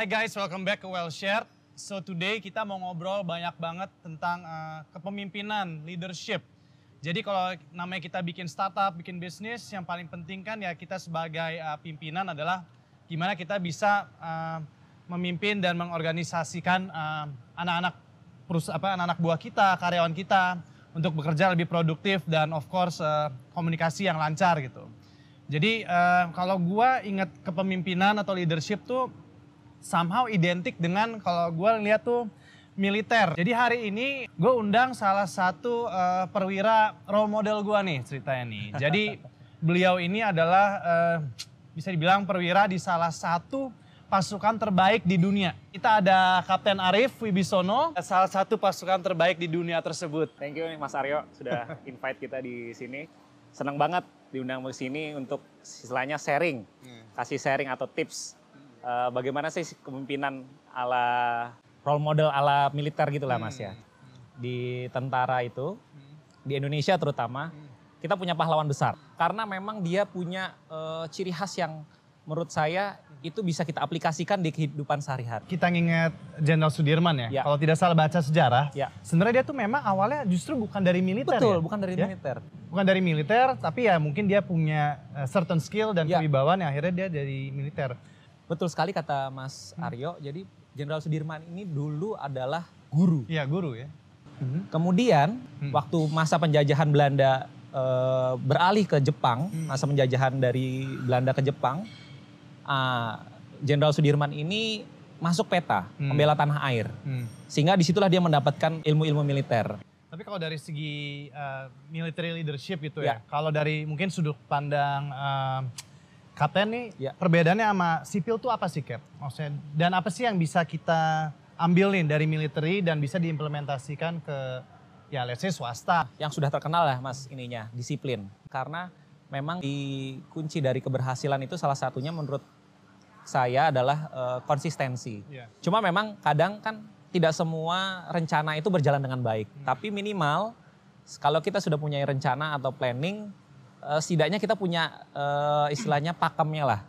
Hai guys, welcome back ke Well Shared. So today kita mau ngobrol banyak banget tentang uh, kepemimpinan, leadership. Jadi kalau namanya kita bikin startup, bikin bisnis, yang paling penting kan ya kita sebagai uh, pimpinan adalah gimana kita bisa uh, memimpin dan mengorganisasikan uh, anak-anak perus apa anak-anak buah kita, karyawan kita untuk bekerja lebih produktif dan of course uh, komunikasi yang lancar gitu. Jadi uh, kalau gua ingat kepemimpinan atau leadership tuh somehow identik dengan kalau gue lihat tuh militer. Jadi hari ini gue undang salah satu uh, perwira role model gue nih ceritanya nih. Jadi beliau ini adalah uh, bisa dibilang perwira di salah satu pasukan terbaik di dunia. Kita ada Kapten Arif Wibisono, salah satu pasukan terbaik di dunia tersebut. Thank you nih Mas Aryo sudah invite kita di sini. Senang banget diundang ke sini untuk istilahnya sharing, kasih sharing atau tips uh, bagaimana sih kepemimpinan ala role model ala militer gitu lah mas ya. Di tentara itu, di Indonesia terutama, kita punya pahlawan besar. Karena memang dia punya uh, ciri khas yang menurut saya itu bisa kita aplikasikan di kehidupan sehari-hari. Kita nginget Jenderal Sudirman ya, Ya. kalau tidak salah baca sejarah, Ya. sebenarnya dia tuh memang awalnya justru bukan dari militer Betul, ya? bukan dari Ya? militer. bukan dari militer tapi ya mungkin dia punya uh, certain skill dan Ya. kewibawaan yang akhirnya dia dari militer. Betul sekali kata Mas Aryo. Jadi Jenderal Sudirman ini dulu adalah guru. Iya guru ya. Kemudian Hmm. waktu masa penjajahan Belanda eh, beralih ke Jepang, Hmm. masa penjajahan dari Belanda ke Jepang, ah, Jenderal Sudirman ini masuk peta Hmm. membela tanah air, Hmm. sehingga di situlah dia mendapatkan ilmu-ilmu militer. Tapi kalau dari segi uh, military leadership gitu ya, Ya. kalau dari mungkin sudut pandang uh, kapten nih, Ya. perbedaannya sama sipil tuh apa sih Cap? Maksudnya dan apa sih yang bisa kita ambil nih dari military dan bisa diimplementasikan ke ya let's say swasta? Yang sudah terkenal lah Mas ininya, disiplin. Karena memang di kunci dari keberhasilan itu salah satunya menurut saya adalah eh, konsistensi. Iya. Cuma memang kadang kan tidak semua rencana itu berjalan dengan baik. Tapi minimal kalau kita sudah punya rencana atau planning, eh, setidaknya kita punya eh, istilahnya pakemnya lah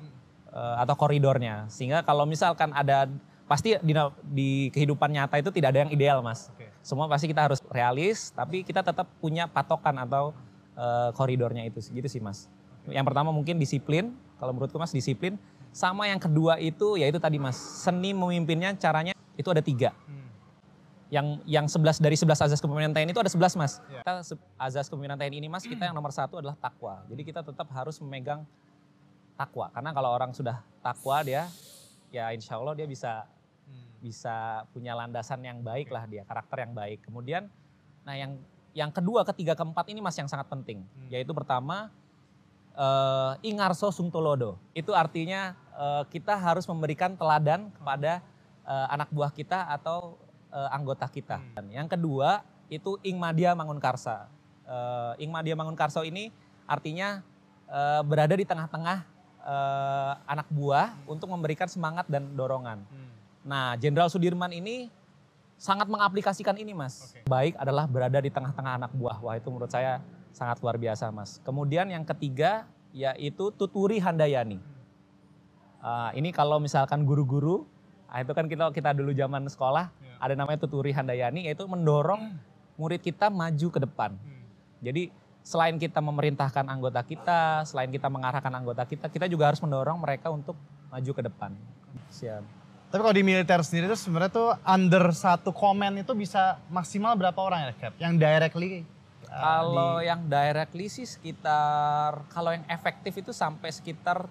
eh, atau koridornya. Sehingga kalau misalkan ada pasti di, di kehidupan nyata itu tidak ada yang ideal, mas. Oke. Semua pasti kita harus realis, tapi kita tetap punya patokan atau eh, koridornya itu, gitu sih mas. Yang pertama mungkin disiplin, kalau menurutku mas disiplin. Sama yang kedua itu yaitu tadi mas, seni memimpinnya caranya itu ada tiga. Hmm. Yang yang 11 dari 11 azas kepemimpinan TNI itu ada 11 mas. Iya. Kita azas kepemimpinan TNI ini mas, kita yang nomor satu adalah takwa. Jadi kita tetap harus memegang takwa. Karena kalau orang sudah takwa dia, ya insya Allah dia bisa Hmm. bisa punya landasan yang baik lah dia, karakter yang baik. Kemudian, nah yang yang kedua, ketiga, keempat ini mas yang sangat penting, Hmm. yaitu pertama eh, ingarso sungtolodo. Itu artinya eh, kita harus memberikan teladan kepada eh, anak buah kita atau eh, anggota kita. Hmm. Yang kedua itu ingmadia mangunkarsa. Eh, ingmadia mangunkarso ini artinya eh, berada di tengah-tengah eh, anak buah untuk memberikan semangat dan dorongan. Hmm. Nah, Jenderal Sudirman ini sangat mengaplikasikan ini, Mas. Oke. Baik adalah berada di tengah-tengah anak buah. Wah, itu menurut saya sangat luar biasa, Mas. Kemudian yang ketiga yaitu tuturi handayani. Ah, ini kalau misalkan guru-guru, ah, itu kan kita kita dulu zaman sekolah. Ada namanya tuturi handayani yaitu mendorong murid kita maju ke depan. Jadi selain kita memerintahkan anggota kita, selain kita mengarahkan anggota kita, kita juga harus mendorong mereka untuk maju ke depan. Siap. Tapi kalau di militer sendiri tuh sebenarnya tuh under satu komen itu bisa maksimal berapa orang ya Cap? Yang directly uh, Kalau di- yang directly sih sekitar, kalau yang efektif itu sampai sekitar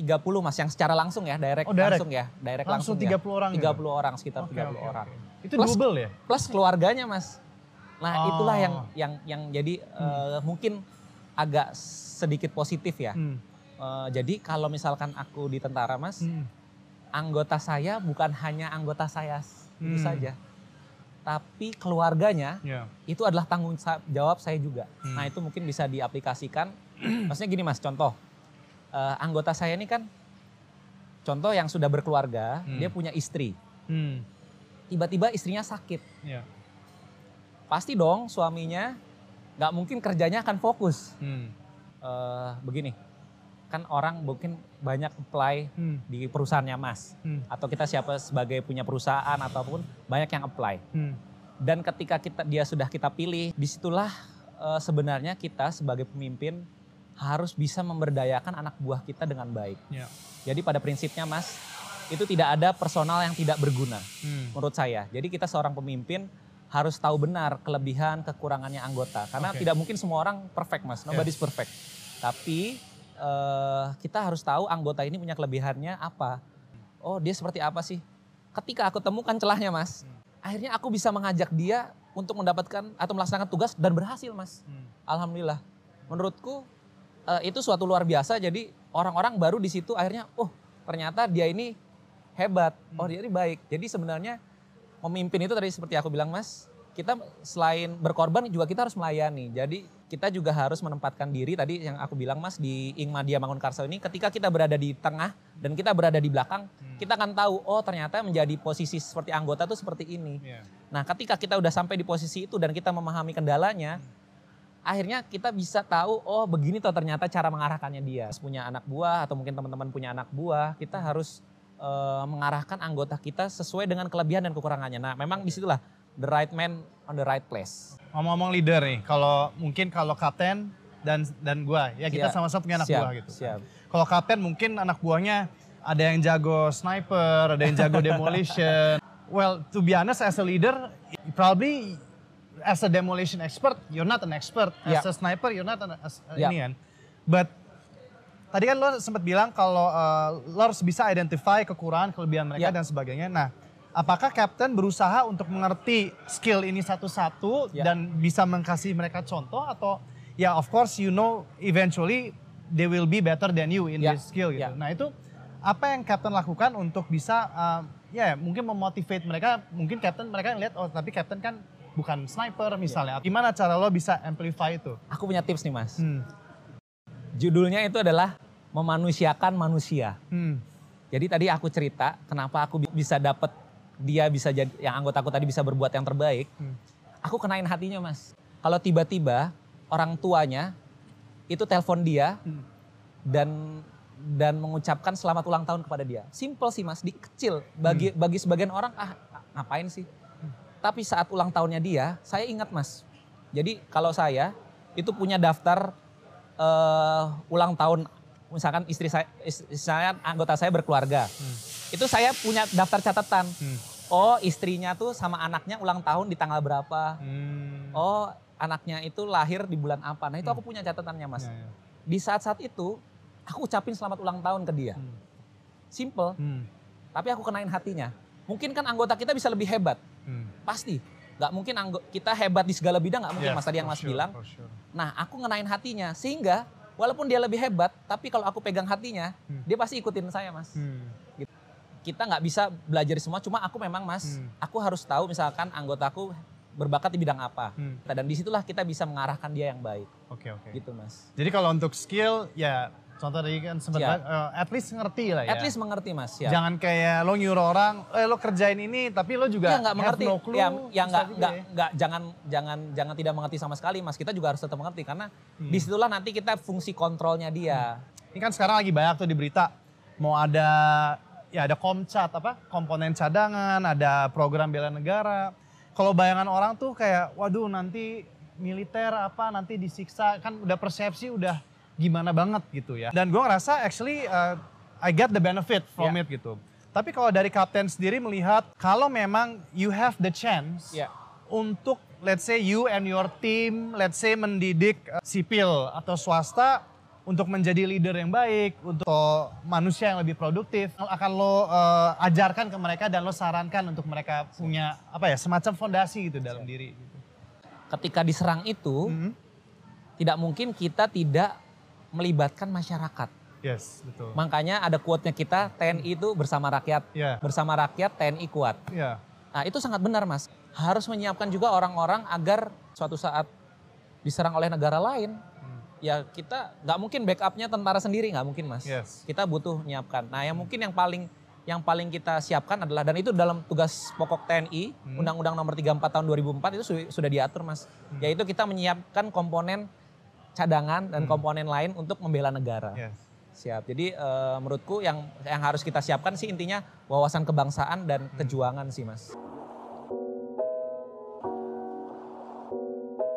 30 mas, yang secara langsung ya, direct, Oh, direct. langsung ya, direct langsung langsung, 30 orang ya. gitu? 30 orang, sekitar Oke, 30 oke, orang. Itu Plus- double ya? Plus keluarganya mas. Nah Oh. itulah yang yang yang jadi eh, mungkin agak sedikit positif ya. Hmm. Eh, jadi kalau misalkan aku di tentara mas, Hmm. anggota saya bukan hanya anggota saya itu Hmm. saja. Tapi keluarganya Ya. itu adalah tanggung jawab saya juga. Hmm. Nah itu mungkin bisa diaplikasikan. Maksudnya gini mas, contoh eh, anggota saya ini kan, contoh yang sudah berkeluarga, Hmm. dia punya istri. Hmm. Tiba-tiba istrinya sakit, Ya. pasti dong suaminya nggak mungkin kerjanya akan fokus. Hmm. Eh, begini, kan orang mungkin banyak apply Hmm. di perusahaannya Mas Hmm. atau kita siapa sebagai punya perusahaan ataupun banyak yang apply. Hmm. Dan ketika kita dia sudah kita pilih, di situlah eh, sebenarnya kita sebagai pemimpin harus bisa memberdayakan anak buah kita dengan baik. Ya. Jadi pada prinsipnya Mas, itu tidak ada personal yang tidak berguna Hmm. menurut saya. Jadi kita seorang pemimpin harus tahu benar kelebihan kekurangannya anggota karena Oke. tidak mungkin semua orang perfect Mas, nobody's perfect. Tapi eh, kita harus tahu anggota ini punya kelebihannya apa. Oh, dia seperti apa sih? Ketika aku temukan celahnya Mas, akhirnya aku bisa mengajak dia untuk mendapatkan atau melaksanakan tugas dan berhasil Mas. Hmm. Alhamdulillah. Menurutku eh, itu suatu luar biasa. Jadi orang-orang baru di situ akhirnya, oh ternyata dia ini hebat. Oh dia ini baik. Jadi sebenarnya memimpin itu tadi seperti aku bilang mas, kita selain berkorban juga kita harus melayani. Jadi kita juga harus menempatkan diri tadi yang aku bilang mas di Ingmadia Mangunkarso ini ketika kita berada di tengah dan kita berada di belakang, kita akan tahu oh ternyata menjadi posisi seperti anggota tuh seperti ini. Ya. Nah, ketika kita udah sampai di posisi itu dan kita memahami kendalanya, akhirnya kita bisa tahu, oh begini toh ternyata cara mengarahkannya dia. Punya anak buah atau mungkin teman-teman punya anak buah, kita harus eh, mengarahkan anggota kita sesuai dengan kelebihan dan kekurangannya. Nah, memang di situlah the right man on the right place. Ngomong-ngomong leader nih, kalau mungkin kalau kapten dan dan gua ya kita sama-sama punya anak Siap, buah gitu. siap. Kalau kapten mungkin anak buahnya ada yang jago sniper, ada yang jago demolition. Well, to be honest as a leader, probably as a demolition expert, you're not an expert. As Ya. a sniper, you're not an as, Ya. ini kan. But tadi kan lo sempat bilang kalau uh, lo harus bisa identify kekurangan, kelebihan mereka Ya. dan sebagainya. Nah, apakah kapten berusaha untuk mengerti skill ini satu-satu Ya. dan bisa mengkasih mereka contoh atau ya of course you know eventually they will be better than you in Ya. this skill gitu. Ya. Nah, itu apa yang kapten lakukan untuk bisa uh, ya mungkin memotivate mereka, mungkin kapten mereka lihat oh tapi kapten kan bukan sniper misalnya. Gimana cara lo bisa amplify itu? Aku punya tips nih, Mas. Hmm. Judulnya itu adalah memanusiakan manusia. Hmm. Jadi tadi aku cerita kenapa aku bi- bisa dapat dia bisa jadi yang anggota aku tadi bisa berbuat yang terbaik. Hmm. Aku kenain hatinya, Mas. Kalau tiba-tiba orang tuanya itu telepon dia Hmm. dan dan mengucapkan selamat ulang tahun kepada dia. Simple sih, Mas, di kecil. Bagi bagi sebagian orang ah ngapain sih? Tapi saat ulang tahunnya dia, saya ingat, Mas. Jadi kalau saya itu punya daftar eh, ulang tahun misalkan istri saya istri saya anggota saya berkeluarga. Itu saya punya daftar catatan. Hmm. Oh, istrinya tuh sama anaknya ulang tahun di tanggal berapa? Hmm. Oh, anaknya itu lahir di bulan apa? Nah, itu aku punya catatannya, Mas. Ya, ya. Di saat-saat itu aku ucapin selamat ulang tahun ke dia. Hmm. Simple, Hmm. tapi aku kenain hatinya. Mungkin kan anggota kita bisa lebih hebat, Hmm. pasti. Gak mungkin anggo- kita hebat di segala bidang, gak mungkin Yes, Mas tadi yang Mas sure, bilang. sure. Nah, aku ngenain hatinya sehingga walaupun dia lebih hebat, tapi kalau aku pegang hatinya, Hmm. dia pasti ikutin saya, Mas. Hmm. Kita nggak bisa belajar semua, cuma aku memang, Mas, Hmm. aku harus tahu misalkan anggotaku berbakat di bidang apa. Hmm. Dan di situlah kita bisa mengarahkan dia yang baik, Oke oke. gitu, Mas. Jadi kalau untuk skill ya contoh tadi kan sebenarnya at least ngerti lah ya. At least mengerti, Mas. Ya. Jangan kayak lo nyuruh orang, eh lo kerjain ini tapi lo juga nggak have mengerti, no clue. ya, ya nggak ya. nggak jangan jangan jangan tidak mengerti sama sekali, mas. Kita juga harus tetap mengerti karena Hmm. di situlah nanti kita fungsi kontrolnya dia. Ini kan sekarang lagi banyak tuh di berita mau ada ya ada komcat apa komponen cadangan, ada program bela negara. Kalau bayangan orang tuh kayak waduh nanti militer apa nanti disiksa kan udah persepsi udah gimana banget gitu ya. Dan gue ngerasa actually uh, I get the benefit from Ya. it gitu. Tapi kalau dari kapten sendiri melihat kalau memang you have the chance Ya. untuk let's say you and your team let's say mendidik uh, sipil atau swasta untuk menjadi leader yang baik, untuk manusia yang lebih produktif, akan lo uh, ajarkan ke mereka dan lo sarankan untuk mereka punya apa ya semacam fondasi gitu dalam diri. Gitu. Ketika diserang itu Mhm. tidak mungkin kita tidak melibatkan masyarakat. Yes, betul. Makanya ada quote-nya kita TNI itu bersama rakyat, Ya, bersama rakyat TNI kuat. ya, Nah itu sangat benar mas. Harus menyiapkan juga orang-orang agar suatu saat diserang oleh negara lain, Hmm. ya kita nggak mungkin backupnya tentara sendiri nggak mungkin mas. yes. Kita butuh menyiapkan. Nah yang mungkin yang paling yang paling kita siapkan adalah dan itu dalam tugas pokok TNI Hmm. Undang-Undang Nomor 34 Tahun 2004 itu su- sudah diatur mas. Hmm. Yaitu kita menyiapkan komponen cadangan dan Hmm. komponen lain untuk membela negara. Yes. Siap. Jadi eh, menurutku yang yang harus kita siapkan sih intinya wawasan kebangsaan dan kejuangan sih, Mas.